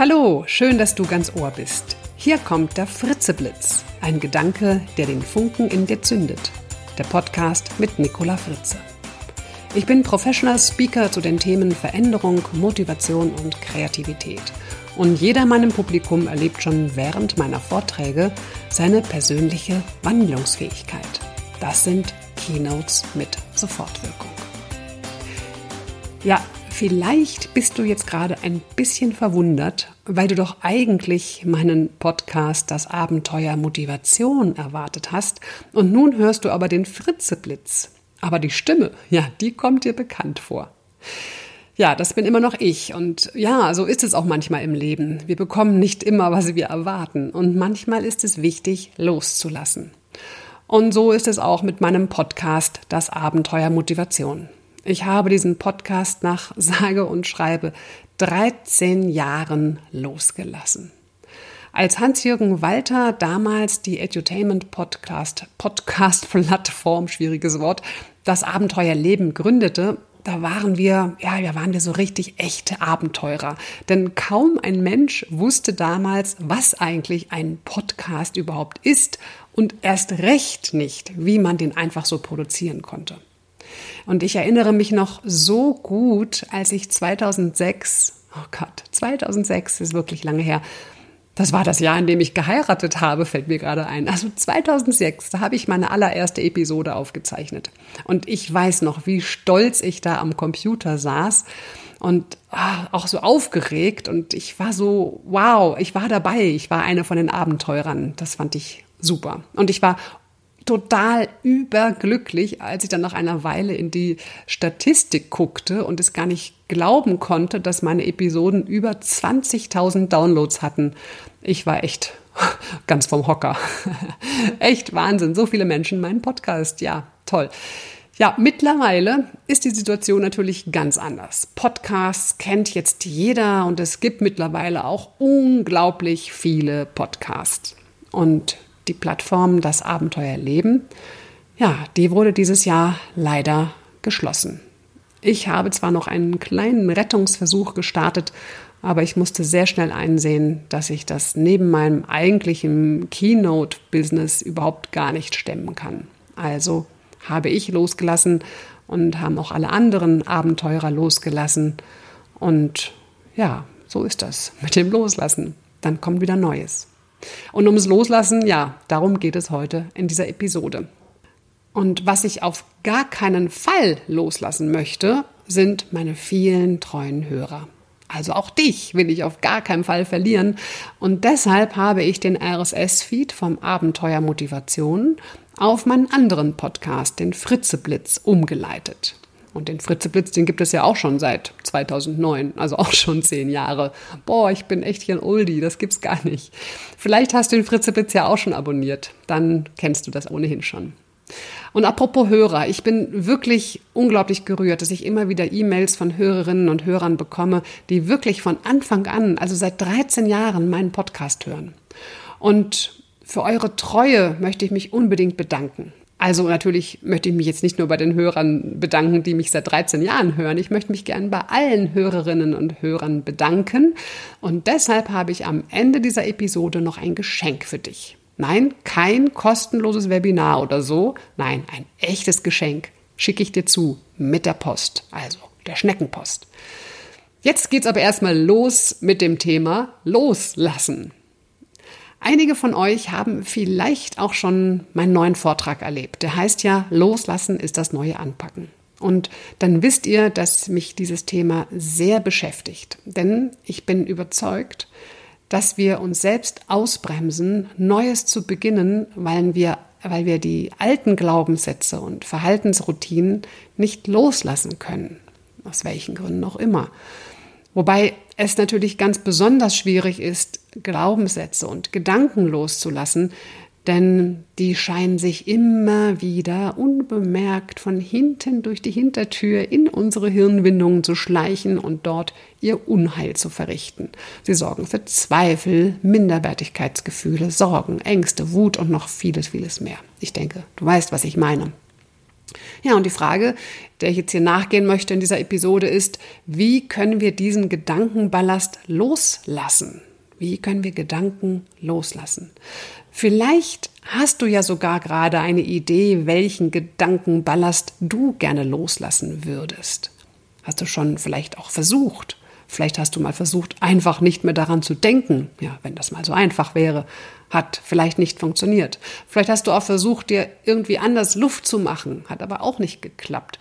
Hallo, schön, dass du ganz Ohr bist. Hier kommt der Fritzeblitz, ein Gedanke, der den Funken in dir zündet. Der Podcast mit Nicola Fritze. Ich bin Professional Speaker zu den Themen Veränderung, Motivation und Kreativität. Und jeder meinem Publikum erlebt schon während meiner Vorträge seine persönliche Wandlungsfähigkeit. Das sind Keynotes mit Sofortwirkung. Ja, vielleicht bist du jetzt gerade ein bisschen verwundert, weil du doch eigentlich meinen Podcast Das Abenteuer Motivation erwartet hast und nun hörst du aber den Fritzeblitz. Aber die Stimme, ja, die kommt dir bekannt vor. Ja, das bin immer noch ich. Und ja, so ist es auch manchmal im Leben. Wir bekommen nicht immer, was wir erwarten. Und manchmal ist es wichtig, loszulassen. Und so ist es auch mit meinem Podcast Das Abenteuer Motivation. Ich habe diesen Podcast nach sage und schreibe 13 Jahren losgelassen. Als Hans-Jürgen Walter damals die Edutainment Podcast, Podcast Plattform, schwieriges Wort, das Abenteuerleben gründete, da waren wir, ja, da waren wir so richtig echte Abenteurer. Denn kaum ein Mensch wusste damals, was eigentlich ein Podcast überhaupt ist und erst recht nicht, wie man den einfach so produzieren konnte. Und ich erinnere mich noch so gut, als ich 2006, oh Gott, 2006 ist wirklich lange her, das war das Jahr, in dem ich geheiratet habe, fällt mir gerade ein. Also 2006, da habe ich meine allererste Episode aufgezeichnet. Und ich weiß noch, wie stolz ich da am Computer saß und ah, auch so aufgeregt. Und ich war so, wow, ich war dabei. Ich war eine von den Abenteurern. Das fand ich super. Und ich war total überglücklich, als ich dann nach einer Weile in die Statistik guckte und es gar nicht glauben konnte, dass meine Episoden über 20.000 Downloads hatten. Ich war echt ganz vom Hocker. echt Wahnsinn. So viele Menschen meinen Podcast. Ja, toll. Ja, mittlerweile ist die Situation natürlich ganz anders. Podcasts kennt jetzt jeder und es gibt mittlerweile auch unglaublich viele Podcasts. Und die Plattform Das Abenteuer Leben, ja, die wurde dieses Jahr leider geschlossen. Ich habe zwar noch einen kleinen Rettungsversuch gestartet, aber ich musste sehr schnell einsehen, dass ich das neben meinem eigentlichen Keynote-Business überhaupt gar nicht stemmen kann. Also habe ich losgelassen und haben auch alle anderen Abenteurer losgelassen. Und ja, so ist das mit dem Loslassen. Dann kommt wieder Neues. Und ums Loslassen, ja, darum geht es heute in dieser Episode. Und was ich auf gar keinen Fall loslassen möchte, sind meine vielen treuen Hörer. Also auch dich will ich auf gar keinen Fall verlieren. Und deshalb habe ich den RSS-Feed vom Abenteuer Motivation auf meinen anderen Podcast, den Fritzeblitz, umgeleitet. Und den Fritzeblitz, den gibt es ja auch schon seit 2009, also auch schon zehn Jahre. Boah, ich bin echt hier ein Oldie, das gibt's gar nicht. Vielleicht hast du den Fritzeblitz ja auch schon abonniert, dann kennst du das ohnehin schon. Und apropos Hörer, ich bin wirklich unglaublich gerührt, dass ich immer wieder E-Mails von Hörerinnen und Hörern bekomme, die wirklich von Anfang an, also seit 13 Jahren, meinen Podcast hören. Und für eure Treue möchte ich mich unbedingt bedanken. Also natürlich möchte ich mich jetzt nicht nur bei den Hörern bedanken, die mich seit 13 Jahren hören. Ich möchte mich gern bei allen Hörerinnen und Hörern bedanken. Und deshalb habe ich am Ende dieser Episode noch ein Geschenk für dich. Nein, kein kostenloses Webinar oder so. Nein, ein echtes Geschenk schicke ich dir zu mit der Post, also der Schneckenpost. Jetzt geht's aber erstmal los mit dem Thema Loslassen. Einige von euch haben vielleicht auch schon meinen neuen Vortrag erlebt. Der heißt ja, Loslassen ist das neue Anpacken. Und dann wisst ihr, dass mich dieses Thema sehr beschäftigt. Denn ich bin überzeugt, dass wir uns selbst ausbremsen, Neues zu beginnen, weil wir, weil wir die alten Glaubenssätze und Verhaltensroutinen nicht loslassen können. Aus welchen Gründen auch immer. Wobei es natürlich ganz besonders schwierig ist, Glaubenssätze und Gedanken loszulassen, denn die scheinen sich immer wieder unbemerkt von hinten durch die Hintertür in unsere Hirnwindungen zu schleichen und dort ihr Unheil zu verrichten. Sie sorgen für Zweifel, Minderwertigkeitsgefühle, Sorgen, Ängste, Wut und noch vieles, vieles mehr. Ich denke, du weißt, was ich meine. Ja, und die Frage, der ich jetzt hier nachgehen möchte in dieser Episode ist, wie können wir diesen Gedankenballast loslassen? Wie können wir Gedanken loslassen? Vielleicht hast du ja sogar gerade eine Idee, welchen Gedankenballast du gerne loslassen würdest. Hast du schon vielleicht auch versucht? Vielleicht hast du mal versucht, einfach nicht mehr daran zu denken. Ja, wenn das mal so einfach wäre. Hat vielleicht nicht funktioniert. Vielleicht hast du auch versucht, dir irgendwie anders Luft zu machen. Hat aber auch nicht geklappt.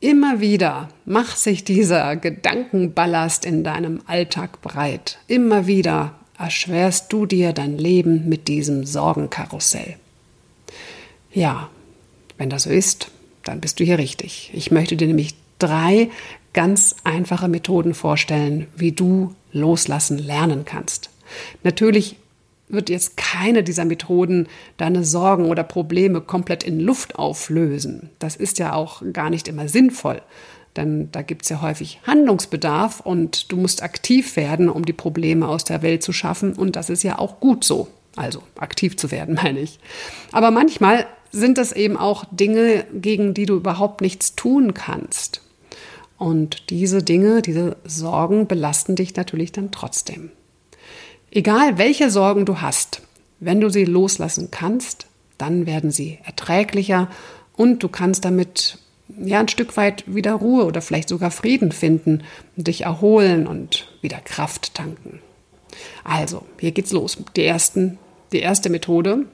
Immer wieder macht sich dieser Gedankenballast in deinem Alltag breit. Immer wieder erschwerst du dir dein Leben mit diesem Sorgenkarussell. Ja, wenn das so ist, dann bist du hier richtig. Ich möchte dir nämlich drei ganz einfache Methoden vorstellen, wie du loslassen lernen kannst. Natürlich wird jetzt keine dieser Methoden deine Sorgen oder Probleme komplett in Luft auflösen. Das ist ja auch gar nicht immer sinnvoll, denn da gibt es ja häufig Handlungsbedarf und du musst aktiv werden, um die Probleme aus der Welt zu schaffen und das ist ja auch gut so. Also aktiv zu werden, meine ich. Aber manchmal sind das eben auch Dinge, gegen die du überhaupt nichts tun kannst. Und diese Dinge, diese Sorgen belasten dich natürlich dann trotzdem. Egal welche Sorgen du hast, wenn du sie loslassen kannst, dann werden sie erträglicher und du kannst damit ja ein Stück weit wieder Ruhe oder vielleicht sogar Frieden finden, dich erholen und wieder Kraft tanken. Also, hier geht's los. Die, ersten, die erste Methode,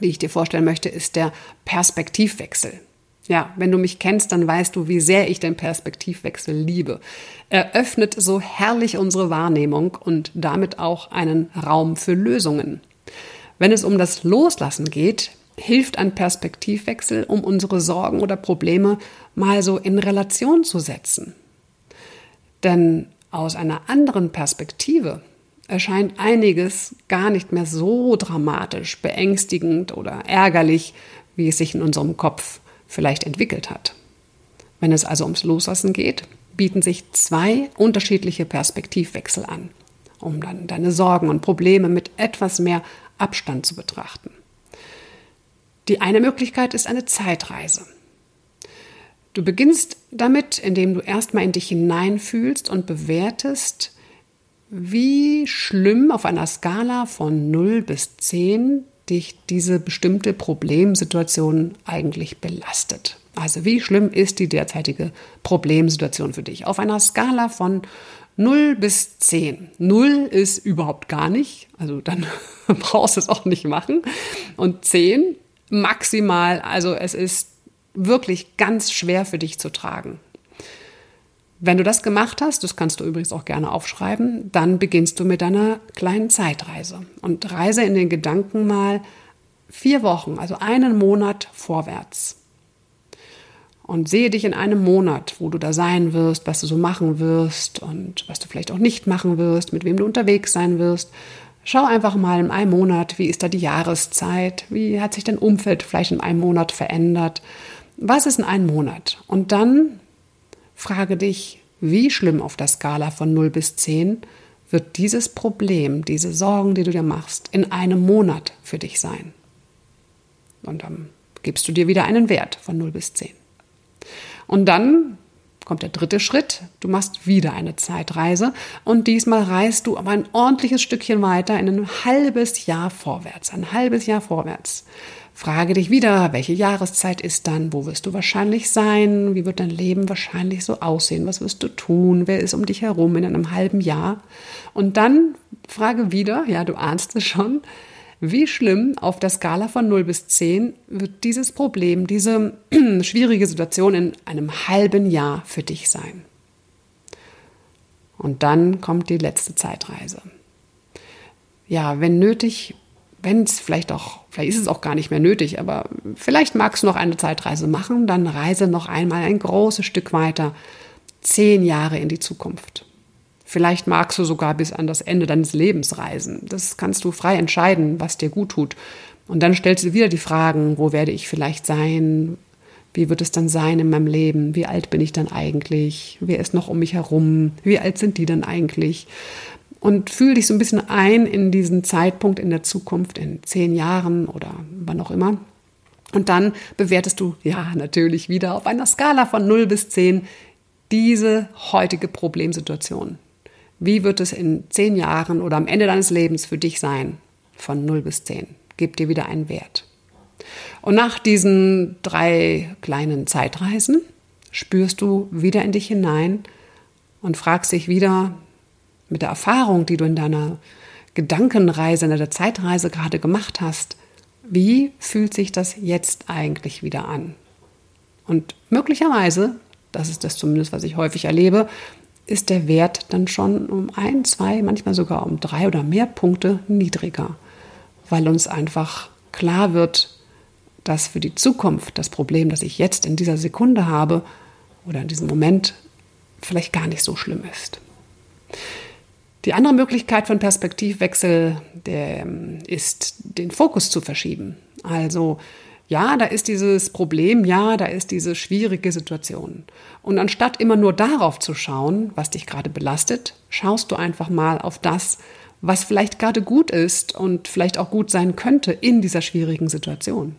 die ich dir vorstellen möchte, ist der Perspektivwechsel. Ja, wenn du mich kennst, dann weißt du, wie sehr ich den Perspektivwechsel liebe. Er öffnet so herrlich unsere Wahrnehmung und damit auch einen Raum für Lösungen. Wenn es um das Loslassen geht, hilft ein Perspektivwechsel, um unsere Sorgen oder Probleme mal so in Relation zu setzen. Denn aus einer anderen Perspektive erscheint einiges gar nicht mehr so dramatisch, beängstigend oder ärgerlich, wie es sich in unserem Kopf vielleicht entwickelt hat. Wenn es also ums Loslassen geht, bieten sich zwei unterschiedliche Perspektivwechsel an, um dann deine Sorgen und Probleme mit etwas mehr Abstand zu betrachten. Die eine Möglichkeit ist eine Zeitreise. Du beginnst damit, indem du erstmal in dich hineinfühlst und bewertest, wie schlimm auf einer Skala von 0 bis 10 dich diese bestimmte Problemsituation eigentlich belastet. Also wie schlimm ist die derzeitige Problemsituation für dich? Auf einer Skala von 0 bis 10. 0 ist überhaupt gar nicht, also dann brauchst du es auch nicht machen. Und 10 maximal, also es ist wirklich ganz schwer für dich zu tragen. Wenn du das gemacht hast, das kannst du übrigens auch gerne aufschreiben, dann beginnst du mit deiner kleinen Zeitreise und reise in den Gedanken mal vier Wochen, also einen Monat vorwärts. Und sehe dich in einem Monat, wo du da sein wirst, was du so machen wirst und was du vielleicht auch nicht machen wirst, mit wem du unterwegs sein wirst. Schau einfach mal in einem Monat, wie ist da die Jahreszeit, wie hat sich dein Umfeld vielleicht in einem Monat verändert, was ist in einem Monat. Und dann Frage dich, wie schlimm auf der Skala von 0 bis 10 wird dieses Problem, diese Sorgen, die du dir machst, in einem Monat für dich sein? Und dann gibst du dir wieder einen Wert von 0 bis 10. Und dann kommt der dritte Schritt. Du machst wieder eine Zeitreise und diesmal reist du aber ein ordentliches Stückchen weiter in ein halbes Jahr vorwärts. Ein halbes Jahr vorwärts. Frage dich wieder, welche Jahreszeit ist dann? Wo wirst du wahrscheinlich sein? Wie wird dein Leben wahrscheinlich so aussehen? Was wirst du tun? Wer ist um dich herum in einem halben Jahr? Und dann frage wieder, ja, du ahnst es schon, wie schlimm auf der Skala von 0 bis 10 wird dieses Problem, diese schwierige Situation in einem halben Jahr für dich sein? Und dann kommt die letzte Zeitreise. Ja, wenn nötig, wenn es vielleicht auch, vielleicht ist es auch gar nicht mehr nötig, aber vielleicht magst du noch eine Zeitreise machen, dann reise noch einmal ein großes Stück weiter, zehn Jahre in die Zukunft. Vielleicht magst du sogar bis an das Ende deines Lebens reisen. Das kannst du frei entscheiden, was dir gut tut. Und dann stellst du wieder die Fragen, wo werde ich vielleicht sein? Wie wird es dann sein in meinem Leben? Wie alt bin ich dann eigentlich? Wer ist noch um mich herum? Wie alt sind die dann eigentlich? und fühl dich so ein bisschen ein in diesen Zeitpunkt in der Zukunft, in zehn Jahren oder wann auch immer. Und dann bewertest du, ja, natürlich wieder auf einer Skala von 0 bis 10 diese heutige Problemsituation. Wie wird es in 10 Jahren oder am Ende deines Lebens für dich sein? Von 0 bis 10. Gib dir wieder einen Wert. Und nach diesen drei kleinen Zeitreisen spürst du wieder in dich hinein und fragst dich wieder mit der Erfahrung, die du in deiner Gedankenreise, in der Zeitreise gerade gemacht hast, wie fühlt sich das jetzt eigentlich wieder an? Und möglicherweise, das ist das zumindest, was ich häufig erlebe, ist der Wert dann schon um ein, zwei, manchmal sogar um drei oder mehr Punkte niedriger, weil uns einfach klar wird, dass für die Zukunft das Problem, das ich jetzt in dieser Sekunde habe oder in diesem Moment vielleicht gar nicht so schlimm ist. Die andere Möglichkeit von Perspektivwechsel der, ähm, ist, den Fokus zu verschieben. Also ja, da ist dieses Problem, ja, da ist diese schwierige Situation. Und anstatt immer nur darauf zu schauen, was dich gerade belastet, schaust du einfach mal auf das, was vielleicht gerade gut ist und vielleicht auch gut sein könnte in dieser schwierigen Situation.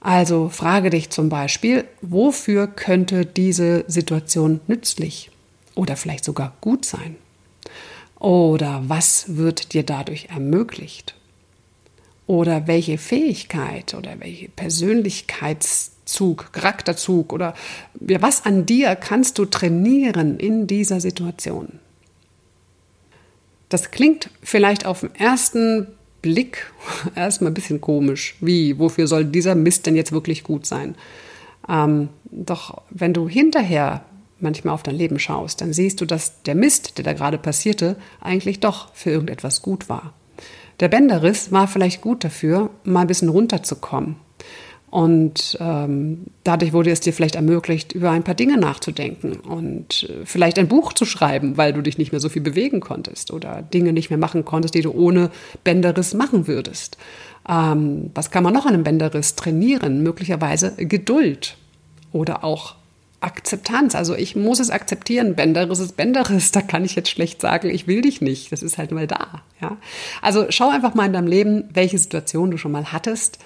Also frage dich zum Beispiel, wofür könnte diese Situation nützlich oder vielleicht sogar gut sein? Oder was wird dir dadurch ermöglicht? Oder welche Fähigkeit oder welche Persönlichkeitszug, Charakterzug oder was an dir kannst du trainieren in dieser Situation? Das klingt vielleicht auf den ersten Blick erstmal ein bisschen komisch. Wie, wofür soll dieser Mist denn jetzt wirklich gut sein? Ähm, doch wenn du hinterher manchmal auf dein Leben schaust, dann siehst du, dass der Mist, der da gerade passierte, eigentlich doch für irgendetwas gut war. Der Bänderriss war vielleicht gut dafür, mal ein bisschen runterzukommen. Und ähm, dadurch wurde es dir vielleicht ermöglicht, über ein paar Dinge nachzudenken und äh, vielleicht ein Buch zu schreiben, weil du dich nicht mehr so viel bewegen konntest oder Dinge nicht mehr machen konntest, die du ohne Bänderriss machen würdest. Ähm, was kann man noch an einem Bänderriss trainieren? Möglicherweise Geduld oder auch Akzeptanz. Also ich muss es akzeptieren. Bänderriss ist Bänderriss. Da kann ich jetzt schlecht sagen, ich will dich nicht. Das ist halt mal da. Ja? Also schau einfach mal in deinem Leben, welche Situation du schon mal hattest,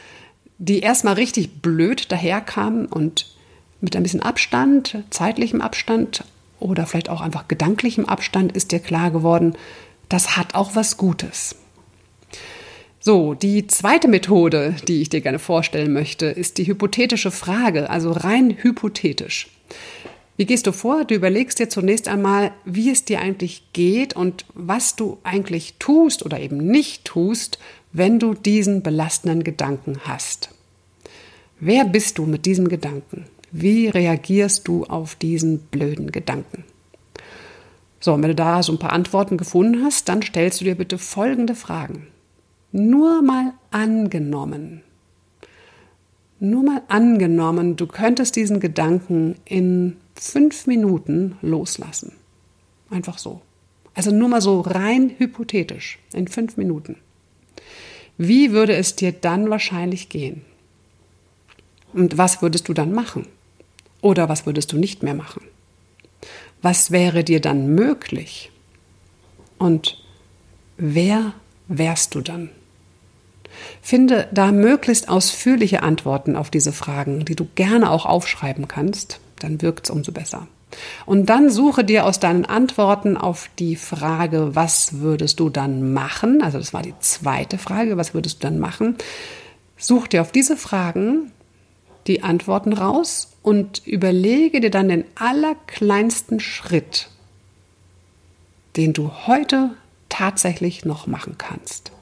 die erstmal richtig blöd daherkamen und mit ein bisschen Abstand, zeitlichem Abstand oder vielleicht auch einfach gedanklichem Abstand ist dir klar geworden, das hat auch was Gutes. So, die zweite Methode, die ich dir gerne vorstellen möchte, ist die hypothetische Frage, also rein hypothetisch. Wie gehst du vor? Du überlegst dir zunächst einmal, wie es dir eigentlich geht und was du eigentlich tust oder eben nicht tust, wenn du diesen belastenden Gedanken hast. Wer bist du mit diesem Gedanken? Wie reagierst du auf diesen blöden Gedanken? So, und wenn du da so ein paar Antworten gefunden hast, dann stellst du dir bitte folgende Fragen. Nur mal angenommen. Nur mal angenommen, du könntest diesen Gedanken in fünf Minuten loslassen. Einfach so. Also nur mal so rein hypothetisch, in fünf Minuten. Wie würde es dir dann wahrscheinlich gehen? Und was würdest du dann machen? Oder was würdest du nicht mehr machen? Was wäre dir dann möglich? Und wer wärst du dann? Finde da möglichst ausführliche Antworten auf diese Fragen, die du gerne auch aufschreiben kannst, dann wirkt es umso besser. Und dann suche dir aus deinen Antworten auf die Frage, was würdest du dann machen? Also das war die zweite Frage, was würdest du dann machen? Such dir auf diese Fragen die Antworten raus und überlege dir dann den allerkleinsten Schritt, den du heute tatsächlich noch machen kannst.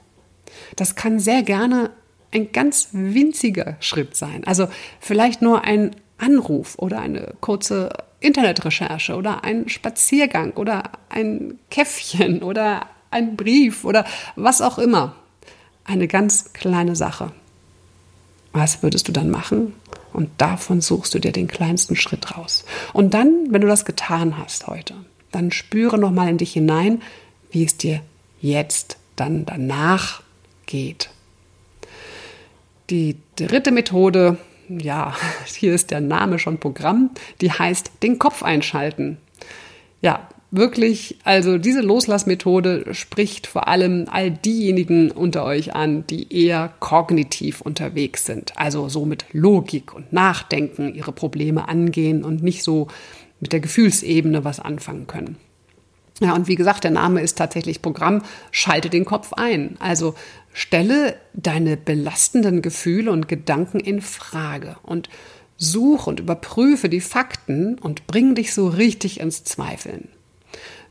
Das kann sehr gerne ein ganz winziger Schritt sein. Also vielleicht nur ein Anruf oder eine kurze Internetrecherche oder ein Spaziergang oder ein Käffchen oder ein Brief oder was auch immer. Eine ganz kleine Sache. Was würdest du dann machen? Und davon suchst du dir den kleinsten Schritt raus. Und dann, wenn du das getan hast heute, dann spüre nochmal in dich hinein, wie es dir jetzt dann danach geht. Die dritte Methode, ja, hier ist der Name schon Programm, die heißt den Kopf einschalten. Ja, wirklich, also diese Loslassmethode spricht vor allem all diejenigen unter euch an, die eher kognitiv unterwegs sind, also so mit Logik und Nachdenken ihre Probleme angehen und nicht so mit der Gefühlsebene was anfangen können. Ja, und wie gesagt, der Name ist tatsächlich Programm, schalte den Kopf ein. Also stelle deine belastenden Gefühle und Gedanken in Frage und such und überprüfe die Fakten und bring dich so richtig ins Zweifeln.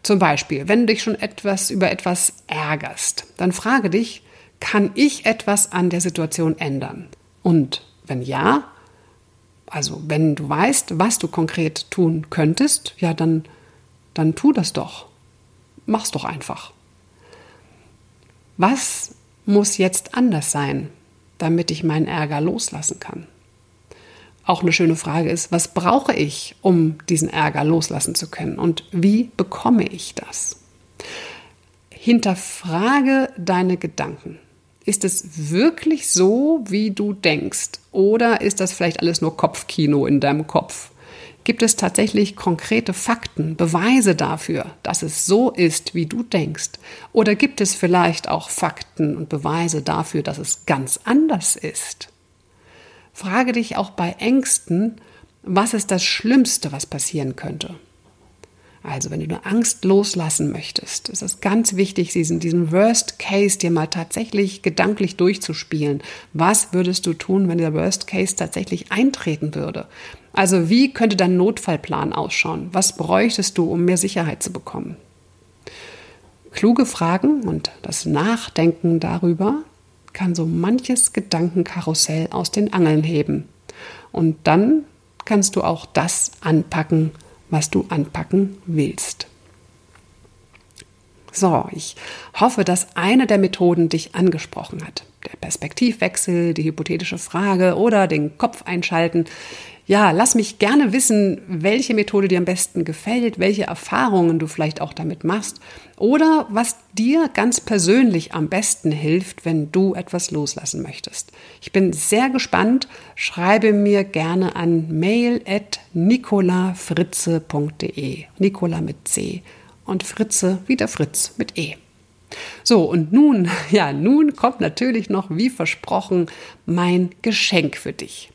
Zum Beispiel, wenn du dich schon etwas über etwas ärgerst, dann frage dich, kann ich etwas an der Situation ändern? Und wenn ja, also wenn du weißt, was du konkret tun könntest, ja, dann, dann tu das doch. Mach's doch einfach. Was muss jetzt anders sein, damit ich meinen Ärger loslassen kann? auch eine schöne Frage ist, was brauche ich, um diesen Ärger loslassen zu können und wie bekomme ich das? Hinterfrage deine Gedanken. Ist es wirklich so, wie du denkst? Oder ist das vielleicht alles nur Kopfkino in deinem Kopf? Gibt es tatsächlich konkrete Fakten, Beweise dafür, dass es so ist, wie du denkst? Oder gibt es vielleicht auch Fakten und Beweise dafür, dass es ganz anders ist? Frage dich auch bei Ängsten, was ist das Schlimmste, was passieren könnte? Also, wenn du eine Angst loslassen möchtest, ist es ganz wichtig, diesen, diesen Worst Case dir mal tatsächlich gedanklich durchzuspielen. Was würdest du tun, wenn der Worst Case tatsächlich eintreten würde? Also, wie könnte dein Notfallplan ausschauen? Was bräuchtest du, um mehr Sicherheit zu bekommen? Kluge Fragen und das Nachdenken darüber kann so manches Gedankenkarussell aus den Angeln heben. Und dann kannst du auch das anpacken, was du anpacken willst. So, ich hoffe, dass eine der Methoden dich angesprochen hat. Der Perspektivwechsel, die hypothetische Frage oder den Kopf einschalten. Ja, lass mich gerne wissen, welche Methode dir am besten gefällt, welche Erfahrungen du vielleicht auch damit machst oder was dir ganz persönlich am besten hilft, wenn du etwas loslassen möchtest. Ich bin sehr gespannt. Schreibe mir gerne an mail at nicolafritze.de. Nicola mit C und Fritze wieder Fritz mit E. So, und nun, ja, nun kommt natürlich noch, wie versprochen, mein Geschenk für dich.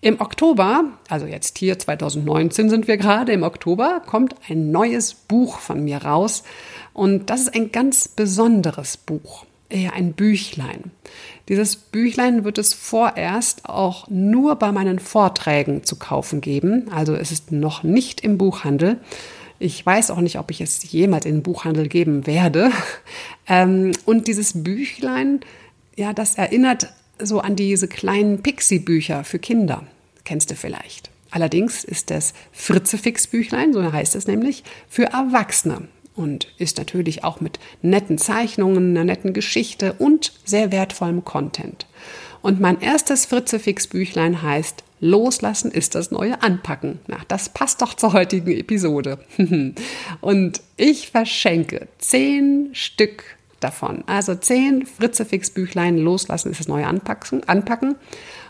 Im Oktober, also jetzt hier 2019 sind wir gerade, im Oktober kommt ein neues Buch von mir raus. Und das ist ein ganz besonderes Buch, eher ein Büchlein. Dieses Büchlein wird es vorerst auch nur bei meinen Vorträgen zu kaufen geben. Also es ist noch nicht im Buchhandel. Ich weiß auch nicht, ob ich es jemals in den Buchhandel geben werde. Ähm, und dieses Büchlein, ja, das erinnert so an diese kleinen Pixie-Bücher für Kinder. Kennst du vielleicht. Allerdings ist das Fritzefix-Büchlein, so heißt es nämlich, für Erwachsene und ist natürlich auch mit netten Zeichnungen, einer netten Geschichte und sehr wertvollem Content. Und mein erstes Fritzefix-Büchlein heißt Loslassen ist das neue Anpacken. Na, das passt doch zur heutigen Episode. und ich verschenke zehn Stück davon. Also zehn Fritzefix-Büchlein loslassen ist das neue Anpacken, Anpacken.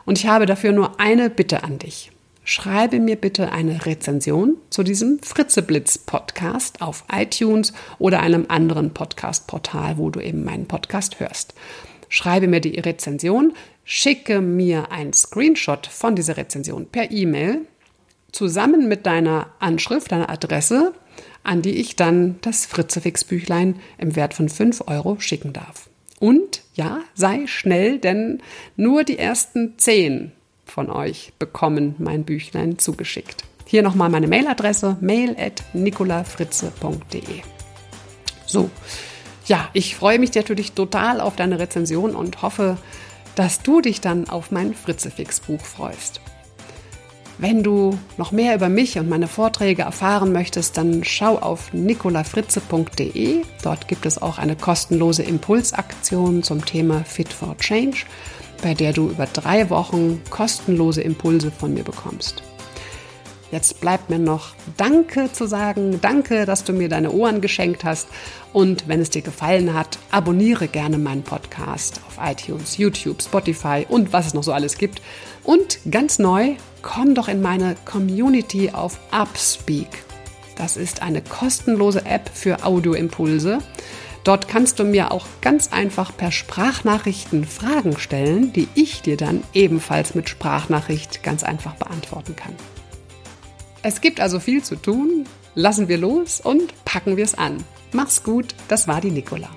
Und ich habe dafür nur eine Bitte an dich. Schreibe mir bitte eine Rezension zu diesem Fritzeblitz-Podcast auf iTunes oder einem anderen Podcast-Portal, wo du eben meinen Podcast hörst. Schreibe mir die Rezension, schicke mir ein Screenshot von dieser Rezension per E-Mail zusammen mit deiner Anschrift, deiner Adresse an die ich dann das Fritzefix-Büchlein im Wert von 5 Euro schicken darf. Und ja, sei schnell, denn nur die ersten 10 von euch bekommen mein Büchlein zugeschickt. Hier nochmal meine Mailadresse, mail at nicolafritze.de. So, ja, ich freue mich natürlich total auf deine Rezension und hoffe, dass du dich dann auf mein Fritzefix-Buch freust. Wenn du noch mehr über mich und meine Vorträge erfahren möchtest, dann schau auf nicolafritze.de. Dort gibt es auch eine kostenlose Impulsaktion zum Thema Fit for Change, bei der du über drei Wochen kostenlose Impulse von mir bekommst. Jetzt bleibt mir noch Danke zu sagen. Danke, dass du mir deine Ohren geschenkt hast. Und wenn es dir gefallen hat, abonniere gerne meinen Podcast auf iTunes, YouTube, Spotify und was es noch so alles gibt. Und ganz neu, komm doch in meine Community auf Upspeak. Das ist eine kostenlose App für Audioimpulse. Dort kannst du mir auch ganz einfach per Sprachnachrichten Fragen stellen, die ich dir dann ebenfalls mit Sprachnachricht ganz einfach beantworten kann. Es gibt also viel zu tun. Lassen wir los und packen wir es an. Mach's gut, das war die Nicola.